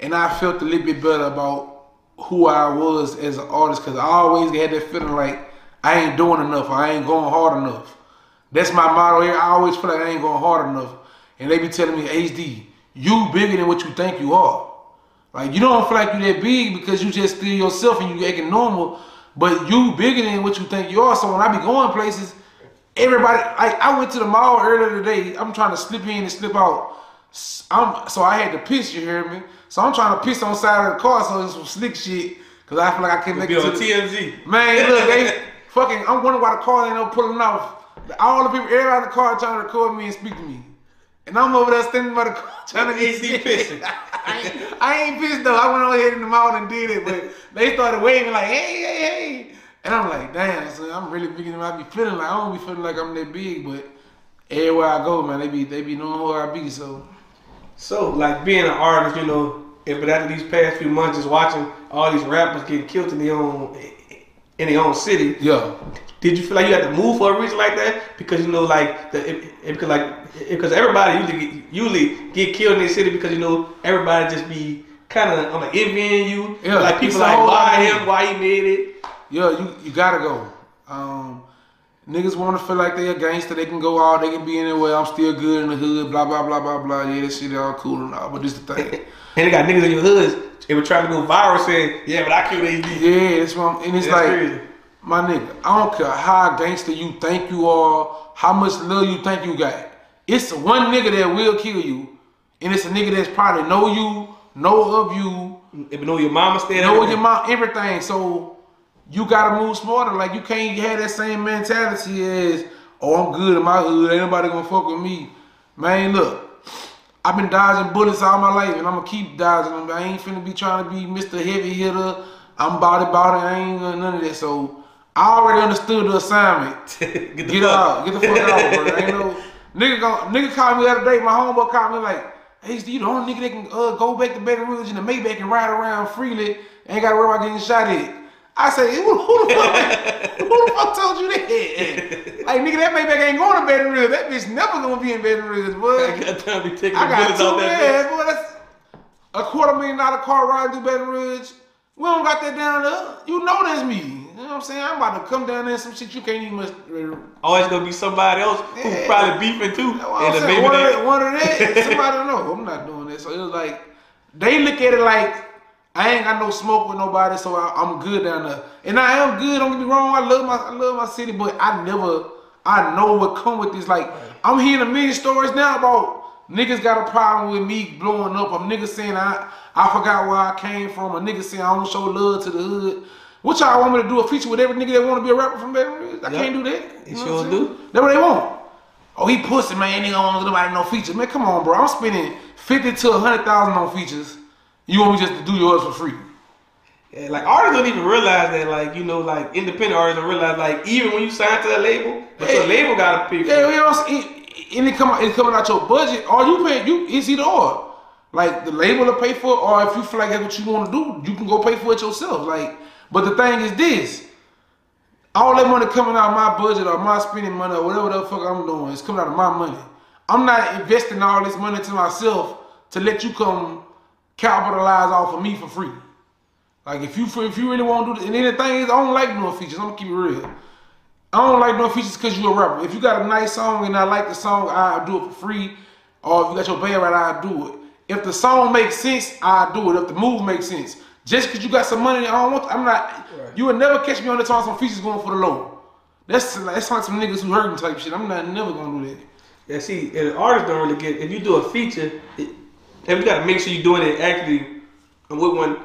and I felt a little bit better about who I was as an artist because I always had that feeling like I ain't doing enough. I ain't going hard enough. That's my motto here. I always feel like I ain't going hard enough, and they be telling me, HD, you bigger than what you think you are. Like you don't feel like you that big because you just still yourself and you acting normal, but you bigger than what you think you are. So when I be going places, everybody like I went to the mall earlier today. I'm trying to slip in and slip out. I'm so I had to piss. You hear me? So I'm trying to piss on the side of the car. So it's some slick shit because I feel like I can't make Be it on to TMZ. Man, look, they fucking. I'm wondering why the car ain't no pulling off. All the people, everybody in the car trying to record me and speak to me, and I'm over there standing by the car trying to get HD pissing. I ain't, I ain't pissed though. I went on ahead in the mall and did it, but they started waving like, hey, hey, hey. And I'm like, damn, son, I'm really big than I be feeling like I don't be feeling like I'm that big, but everywhere I go, man, they be they be knowing who I be. So So, like being an artist, you know, if but after these past few months, just watching all these rappers getting killed in their own in their own city, yeah, did you feel like you had to move for a reason like that? Because you know, like the it, it, because like because everybody usually get, usually get killed in their city because you know everybody just be kind of I'm like envying you. Yeah, like people like why him, why he made it. yeah, you you gotta go. Um, niggas want to feel like they a gangster. They can go out. They can be anywhere. I'm still good in the hood. Blah blah blah blah blah. Yeah, that shit all cool and all, but this the thing. And they got niggas in your hoods. They were trying to go viral saying, "Yeah, but I killed HD." Yeah, that's what I'm, and it's That's like, crazy. my nigga, I don't care how gangster you think you are, how much love you think you got. It's the one nigga that will kill you, and it's a nigga that's probably know you, know of you, If you know your mama know there, your mom, everything. So you gotta move smarter. Like you can't have that same mentality as, oh, I'm good in my hood, ain't nobody gonna fuck with me. Man, look. I've been dodging bullets all my life, and I'm gonna keep dodging them. I ain't finna be trying to be Mr. Heavy Hitter. I'm body body. I ain't gonna none of that. So I already understood the assignment. get the Get fuck. out. Get the fuck out, bro. Ain't no nigga. Gon' nigga called me the other day. My homeboy called me like, "Hey, you the only nigga that can uh, go back to Baton Rouge in the Maybach and ride around freely. Ain't got to worry about getting shot at." I say, who, who the fuck? who the fuck told you that? Like, nigga, that Maybach ain't going to Baton Rouge. That bitch never gonna be in Baton Rouge, boy. I got time to be taking I got two man, boy. That's a quarter million dollar car ride through Baton Rouge. We don't got that down there. You know that's me. You know what I'm saying? I'm about to come down there some shit you can't even. Always uh, oh, gonna be somebody else who Yeah. probably beefing too. What I'm And saying. One, of that- one of that, somebody know. I'm not doing that. So it was like they look at it like I ain't got no smoke with nobody, so I, I'm good down there. And I am good. Don't get me wrong. I love my I love my city, but I never I know what come with this. Like I'm hearing a million stories now about niggas got a problem with me blowing up. A nigga saying I I forgot where I came from. A nigga saying I don't show love to the hood. What y'all want me to do a feature with every nigga that want to be a rapper from Baton Rouge? I Yep. can't do that. You sure I'm do. That's what they want. Oh, he pussy, man. He don't want nobody no features. Man, come on, bro. I'm spending 50 to 100,000 on features. You want me just to do yours for free? Yeah, like artists don't even realize that, like you know, like independent artists don't realize, like even when you sign to a label, but your Hey. label got to pay for Yeah, it. you know what And it come out, it's coming out your budget. Or you pay, you, it's either or. Like, the label will pay for it, or if you feel like that's what you want to do, you can go pay for it yourself. Like, but the thing is this. All that money coming out of my budget or my spending money or whatever the fuck I'm doing is coming out of my money. I'm not investing all this money to myself to let you come capitalize off of me for free. Like if you if you really want to do this, and then the thing is, I don't like doing features. I'm gonna keep it real. I don't like doing features because you're a rapper. If you got a nice song and I like the song, I'll do it for free. Or if you got your band right, I'll do it. If the song makes sense, I'll do it. If the move makes sense. Just because you got some money, I don't want. I'm not. You would never catch me on the time some features going for the low. That's that's like some niggas who hurting type shit. I'm not never gonna do that. Yeah, see, and artists don't really get. If you do a feature, it, and you got to make sure you're doing it actually with one.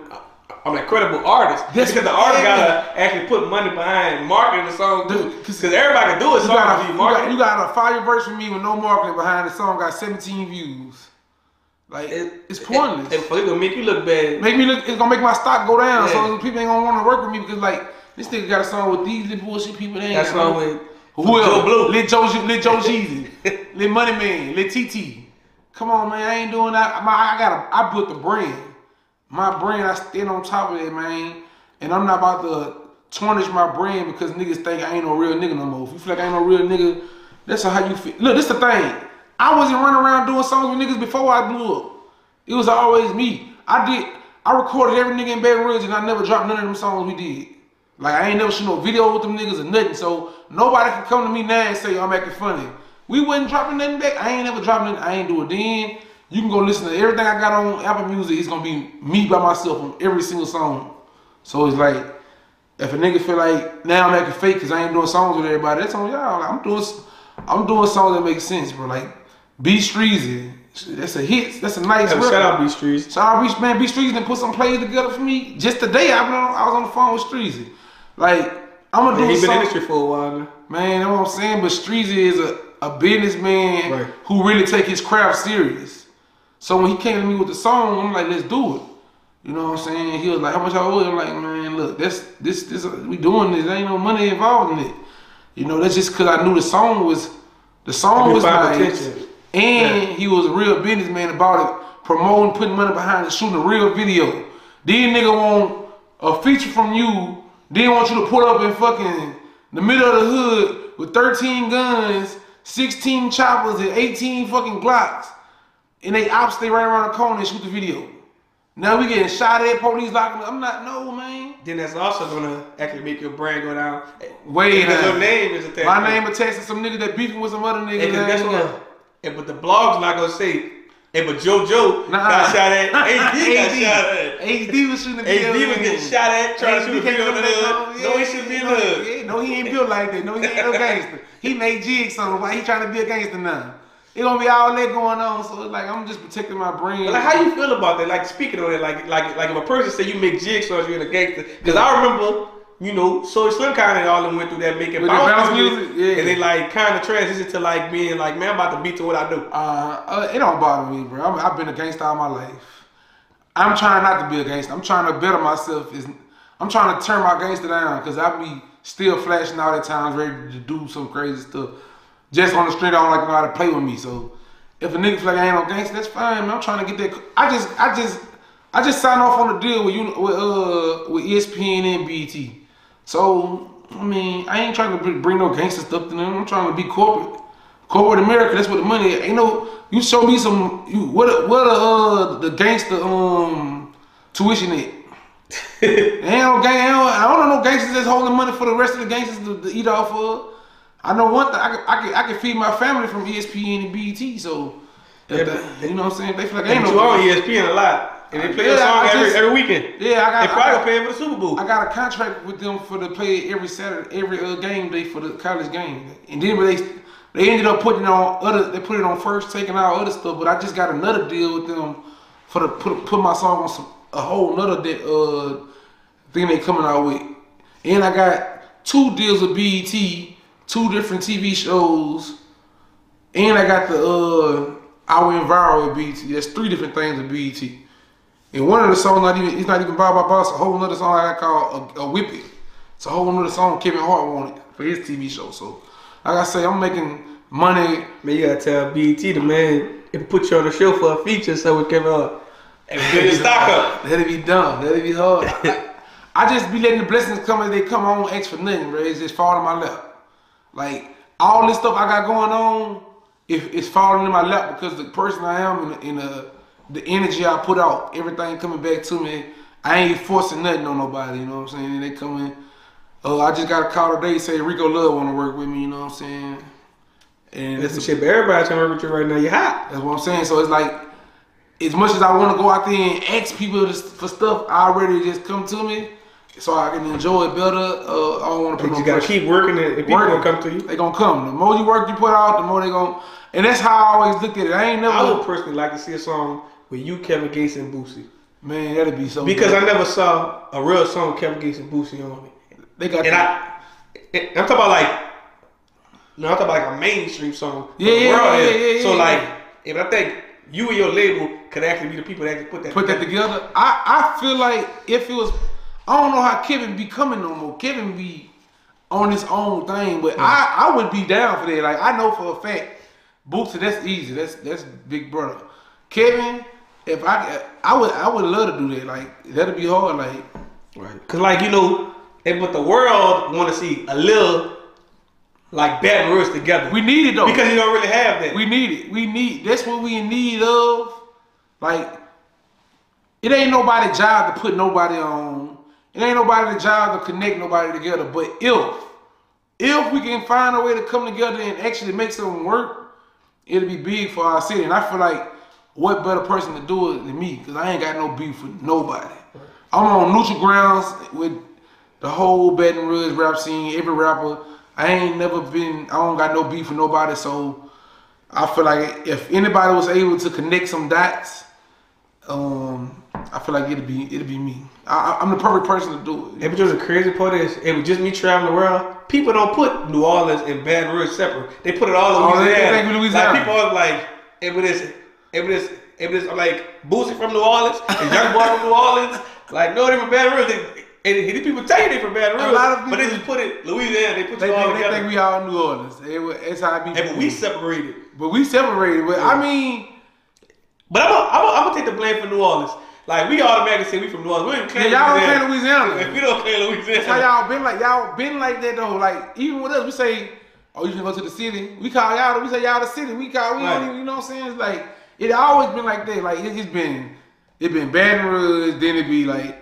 I'm a credible artist. That's- because the artist gotta actually put money behind marketing the song too. 'cause- Because everybody can do a You song got, if you market. got, you got a fire verse from me with no marketing behind the song. Got 17 views. Like It- it's pointless. It, it, it's gonna make you look bad. make me look. It's gonna make my stock go down. Yeah. So people ain't gonna want to work with me because like this nigga got a song with these little bullshit people. They ain't That's got song with Who else? Joe Blue. Lil Joe, Lil Joe Jeezy, Lit Money Man, Lil TT. Come on, man, I ain't doing that. My, I got, I built the brand. My brand, I stand on top of it, man. And I'm not about to tarnish my brand because niggas think I ain't no real nigga no more. If you feel like I ain't no real nigga, that's how you feel. Look, this the thing. I wasn't running around doing songs with niggas before I blew up. It was always me. I did. I recorded every nigga in Baton Rouge, and I never dropped none of them songs we did. Like I ain't never shoot no video with them niggas or nothing. So nobody can come to me now and say oh, I'm acting funny. We wasn't dropping nothing back. I ain't never dropped nothing. I ain't do it then. You can go listen to everything I got on Apple Music. It's gonna be me by myself on every single song. So it's like, if a nigga feel like now I'm acting fake because I ain't doing songs with everybody, that's on y'all. Like, I'm doing, I'm doing songs that make sense, bro. Like, B Streezy, that's a hit. That's a nice. Shout record. out B Streezy. So I reached man, B Streezy and put some plays together for me. Just today, I, on, I was on the phone with Streezy. Like I'm gonna do He been in the industry for a while now. Man, that's what I'm saying. But Streezy is a, a businessman Right. who really take his craft serious. So when he came to me with the song, I'm like, let's do it. You know what I'm saying? He was like, how much I owe? you?" I'm like, man, look, that's this this we doing this. There ain't no money involved in it. You know, that's just because I knew the song was the song was nice, potential. and he was a real businessman about it, promoting, putting money behind it, shooting a real video. Then nigga want a feature from you, then want you to put up in fucking the middle of the hood with 13 guns, 16 choppers, and 18 fucking Glocks, and they ops stay right around the corner and shoot the video. Now we getting shot at, police locking. I'm not, no man. Then that's also gonna actually make your brand go down. Wait, Because your name is attached. My name attached to some nigga that beefing with some other niggas. Hey, 'cause guess that- what? Hey, but the blog's not gonna say. Hey, but JoJo Nah. got shot at. HD got shot at. HD was shooting the. HD was getting shot at, trying to shoot a in the hood. No, he shouldn't be in the hood. yeah, no, he ain't built like that. No, he ain't no gangster. He made jigsaw's. Why he trying to be a gangster now? It gonna be all that going on. So it's like I'm just protecting my brain. But like, how you feel about that? Like speaking on it, like like like if a person say you make jigsaws, you're in a gangster. Because I remember, you know, Soulja Slim kind of all them went through that making With the bounce bounce music? Yeah. and they like kind of transitioned to like being like, man, I'm about to beat to what I do. Uh, uh, it don't bother me, bro. I'm, I've been a gangster all my life. I'm trying not to be a gangster. I'm trying to better myself. Is I'm trying to turn my gangster down because I be still flashing out at times, ready to do some crazy stuff. Just on the street, I don't like know to play with me. So if a nigga feel like I ain't no gangster, that's fine. Man. I'm trying to get that. I just, I just, I just signed off on the deal with you, with uh, with ESPN and BET. So I mean, I ain't trying to bring no gangster stuff to them. I'm trying to be corporate. Corporate America, that's what the money is. Ain't no, you show me some, you, what, what, uh, the gangster, um, tuition it. ain't no gang, ain't no, I don't know no gangsters that's holding money for the rest of the gangsters to, to eat off of. I know one thing, I can, I can, I can feed my family from ESPN and BET, so, Yeah, they- you know what I'm saying? They feel like ain't you no. on ESPN a lot, and they play Yeah, a song I every just- every weekend. Yeah, I got, They I probably got, paying for the Super Bowl. I got a contract with them for to play every Saturday, every uh, game day for the college game, and then they they ended up putting it on other. They put it on first, taking out other stuff. But I just got another deal with them for the put put my song on some a whole nother de- uh thing they coming out with, and I got two deals with BET, two different TV shows, and I got the uh I went viral with BET. That's three different things with BET. And one of the songs not even it's not even Bow Bow Bow. A whole other song I got called a, a Whip It. It's a whole other song Kevin Hart wanted for his TV show. So like I say, I'm making money. Man, you gotta tell BET the man and put you on the show for a feature so we can uh and build your stock up. Let it be done. Let it be hard. I, I just be letting the blessings come as they come. I don't ask for nothing, bro. It's just falling in my lap. Like all this stuff I got going on, if it's falling in my lap because the person I am in, and uh, the energy I put out, everything coming back to me. I ain't forcing nothing on nobody. You know what I'm saying? And they coming. Oh, I just got a call today say Rico Love want to work with me. You know what I'm saying? And That's the shit, but everybody trying to work with you right now. You're hot. that's what I'm saying. So it's like, as much as I want to go out there and ask people to, for stuff, I already just come to me, so I can enjoy it better. Uh, I don't want to put. But you no gotta pressure. keep working it, people Working. gonna come to you. They gonna come. The more you work, you put out, the more they gonna. And that's how I always looked at it. I ain't never. I would personally like to see a song with you, Kevin Gates, and Boosie. Man, that'd be so. because dope. I never saw a real song with Kevin Gates and Boosie on it. they got And that. I, I'm talking about like, no, I'm talking about like a mainstream song. Yeah, yeah, yeah, here. yeah, So yeah. like, and I think you and your label could actually be the people that could put that. put that together. I, I feel like if it was, I don't know how Kevin be coming no more. Kevin be on his own thing, but mm. I, I would be down for that. Like I know for a fact, Boosie, that's easy. That's that's big brother. Kevin, if I I would I would love to do that. Like that'd be hard. Like Right. Cause like you know, and but the world want to see a little like Baton Rouge together. we need it though. because you don't really have that. We need it. We need. That's what we in need of. Like, it ain't nobody job to put nobody on. It ain't nobody job to connect nobody together. But if, if we can find a way to come together and actually make something work, it'll be big for our city. And I feel like what better person to do it than me? Because I ain't got no beef with nobody. I'm on neutral grounds with the whole Baton Rouge rap scene, every rapper. I ain't never been, I don't got no beef with nobody, so I feel like if anybody was able to connect some dots, um, I feel like it'd be it'd be me. I, I'm the perfect person to do And it. but just the crazy part is, it was just me traveling world. People don't put New Orleans and Baton Rouge separate. They put it all in Oh, Louisiana. think Louisiana. Like people are like, it is, if it is, if it is like Boosie from New Orleans and Young Boy from New Orleans, like no, they from Baton Rouge. They, and these people tell you they from Baton A Rouge, lot of but they just put it Louisiana. They put They you all they together. think we all in New Orleans. It, it's how and but we separated. but we separated. But I mean, But I'm gonna, I'm gonna, I'm gonna take the blame for New Orleans. Like we automatically say we from New Orleans. We don't claim Yeah, y'all don't Louisiana. claim Louisiana. If we don't claim Louisiana. that's how y'all been like y'all been like that though. Like even with us, we say, "Oh, you can go to the city." We call y'all. We say y'all the city. We call. We Right. don't even. You know what I'm saying? It's like it always been like that. Like it, it's been. It been Baton Rouge. Then it be like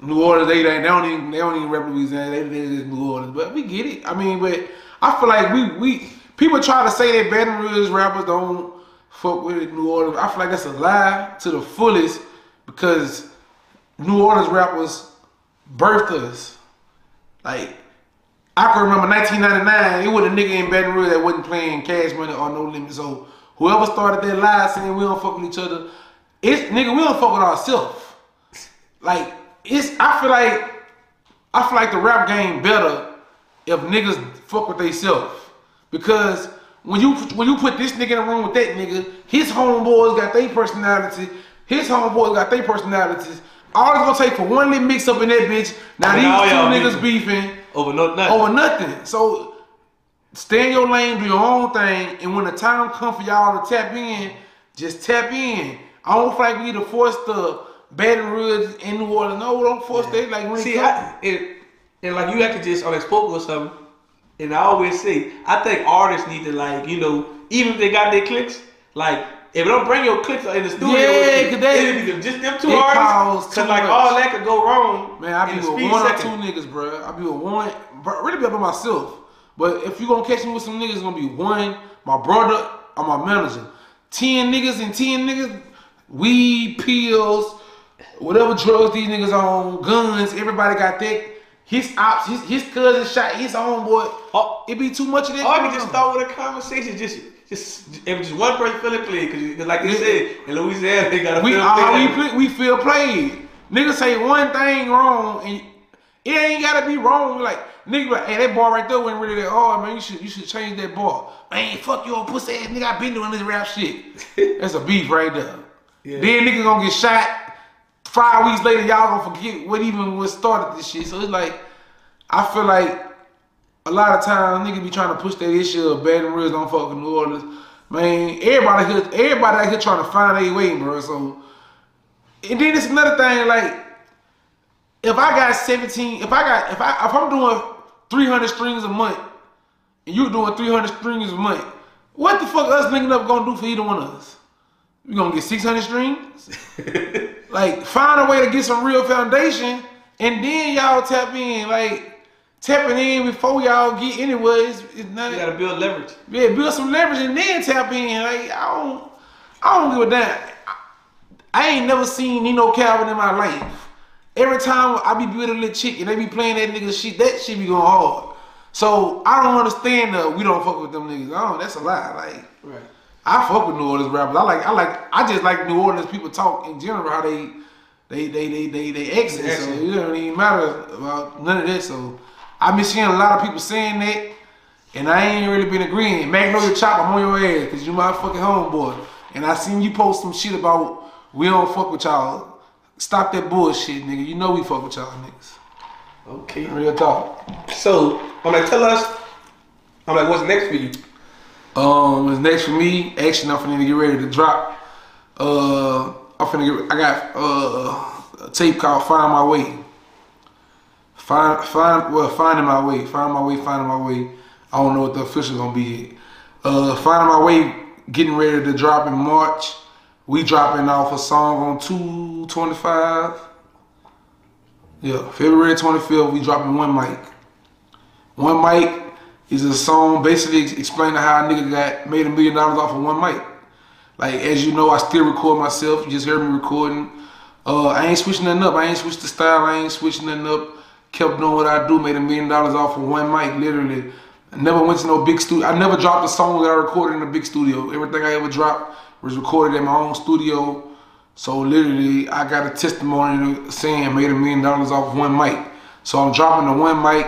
New Orleans. They, they don't even. They don't even rep Louisiana. They, they just New Orleans. But we get it. I mean, but I feel like we we people try to say that Baton Rouge rappers don't fuck with New Orleans. I feel like that's a lie to the fullest because New Orleans rappers birthed us. Like, I can remember 1999, it was a nigga in Baton Rouge that wasn't playing Cash Money or No Limit. So whoever started that lie saying we don't fuck with each other, it's nigga we don't fuck with ourselves. Like it's, I feel like, I feel like the rap game better if niggas fuck with themselves because. When you when you put this nigga in the room with that nigga, his homeboys got their personality, his homeboys got their personalities. All it's gonna take for one little mix up in that bitch. Now these two niggas beefing over no nothing. over nothing. So stay in your lane, do your own thing, and when the time comes for y'all to tap in, just tap in. I don't feel like we need to force the Baton Rouge in New Orleans. No, don't force that. Like when See, I, it, and like you have to just on spoke or something. And I always say, I think artists need to like, you know, even if they got their clicks, like if they don't bring your clicks in the studio, Yeah, 'cause they- just them two it artists. cause like much. all that could go wrong. Man, I be with one or second. two niggas, bro. I be with one, bro, really be up by myself. But if you gonna catch me with some niggas, it's gonna be one, my brother, or my manager. Ten niggas and ten niggas, weed, pills, whatever drugs these niggas on, guns, everybody got that. His ops, his, his cousin shot his own boy. Oh. it be too much of that. Or I can just start with a conversation, just just if just one person feeling played, because like you Yeah. said, in Louisiana they got to We feel all we play, we feel played. Niggas say one thing wrong and it ain't gotta be wrong. Like nigga, be like, hey, that bar right there wasn't really that hard, man. You should you should change that bar. Man, fuck your pussy ass nigga. I been doing this rap shit. That's a beef right there. Yeah. Then nigga gonna get shot. Five weeks later, y'all gonna forget what even was started this shit. So it's like, I feel like a lot of times nigga be trying to push that issue of Baton Rouge don't fuck with New Orleans. Man, everybody here, everybody out here trying to find their way, bro. So, and then it's another thing, like, if I got 17, if I got, if I, if I'm doing 300 strings a month, and you doing 300 strings a month, what the fuck us linking up gonna do for either one of us? We gonna get 600 strings? like, find a way to get some real foundation, and then y'all tap in, like, tapping in before y'all get anywhere is, is not. You got to build leverage. Yeah, build some leverage and then tap in. Like I don't, I don't give a damn. I, I ain't never seen Nino Calvin in my life. Every time I be building a little chick and they be playing that nigga shit, that shit be going hard. So I don't understand that we don't fuck with them niggas. Oh, that's a lie. Like Right. I fuck with New Orleans rappers. I like, I like, I just like New Orleans people talk in general how they they they they they they exit. So it don't even matter about none of that. So I've been seeing a lot of people saying that, and I ain't really been agreeing. Magnolia Chop, I'm on your ass because you my fucking homeboy, and I seen you post some shit about we don't fuck with y'all. Stop that bullshit, nigga. You know we fuck with y'all niggas. Okay. Real talk. So I'm like, tell us. I'm like, what's next for you? Um, what's next for me? Actually, I'm finna get ready to drop. Uh, I'm finna get. I got uh, a tape called "Find My Way." Find, find, well, finding my way, find my way, finding my way. I don't know what the official gonna be yet. Uh, finding my way, getting ready to drop in March. We dropping off a song on two twenty five. Yeah, February twenty fifth. We dropping one mic. One mic is a song basically explaining how a nigga got made a million dollars off of one mic. Like as you know, I still record myself. You just heard me recording. Uh, I ain't switching nothing up. I ain't switched the style. I ain't switching nothing up. Kept doing what I do. Made a million dollars off of one mic. Literally, I never went to no big studio. I never dropped a song that I recorded in a big studio. Everything I ever dropped was recorded in my own studio. So literally, I got a testimony saying made a million dollars off one mic. So I'm dropping the one mic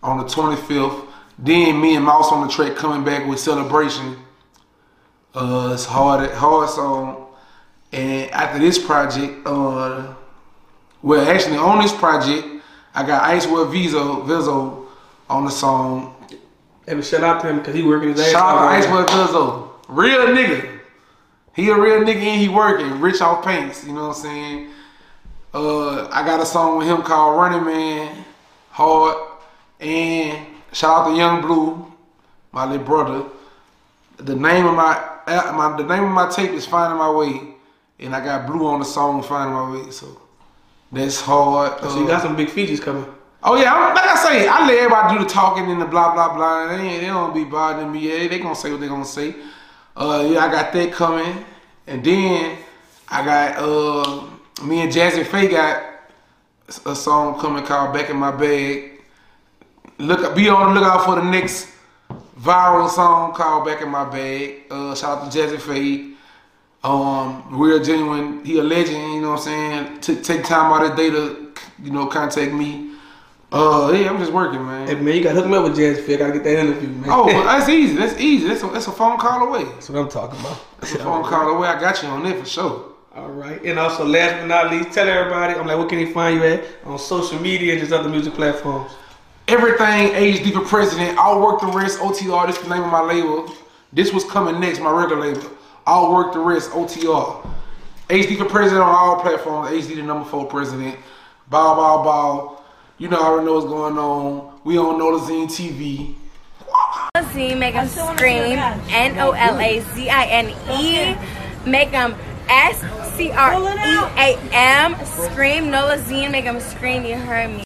on the 25th. Then me and Mouse on the track coming back with celebration. Uh, it's hard, hard song. And after this project, uh, well, actually on this project, I got Icewear Vezzo, Vezzo on the song. And shout out to him because he working his ass off. Shout out to. Icewear Vezzo, real nigga. He a real nigga and he working, rich off pints. You know what I'm saying? Uh, I got a song with him called Running Man, hard, and shout out to Young Blue, my little brother. The name of my, uh, my the name of my tape is Finding My Way, and I got Blue on the song Finding My Way. So that's hard. So you Uh, got some big features coming. Oh yeah, I'm, like I say, I let everybody do the talking and the blah blah blah. They, they don't be bothering me. Yeah, they gonna say what they gonna say. Uh, yeah, I got that coming, and then I got uh, me and Jazze Pha got a song coming called "Back in My Bag." Look, be on the lookout for the next viral song called "Back in My Bag." Uh, shout out to Jazze Pha. Um, real genuine. He a legend. You know what I'm saying? Took take time out of day to, you know, contact me. Uh, yeah, I'm just working, man. Hey man, you gotta hook me up with Jazze Pha. I gotta get that interview, man. Oh, but that's easy. That's easy. That's a, that's a phone call away. that's what I'm talking about. That's a phone call away. I got you on there for sure. All right, and also last but not least, tell everybody. I'm like, what can they find you at on social media and just other music platforms? Everything HD for president. I'll work the rest. OTR. This is the name of my label. This was coming next. My regular label. I'll work the rest. OTR. HD for president on all platforms. HD the number four president. Bow bow bow. You know I already know what's going on. We on Nolazine TV. Z, make them scream. N O L A Z I N E. Make them S C R E A M. Scream. Nola Z, make them scream. You heard me.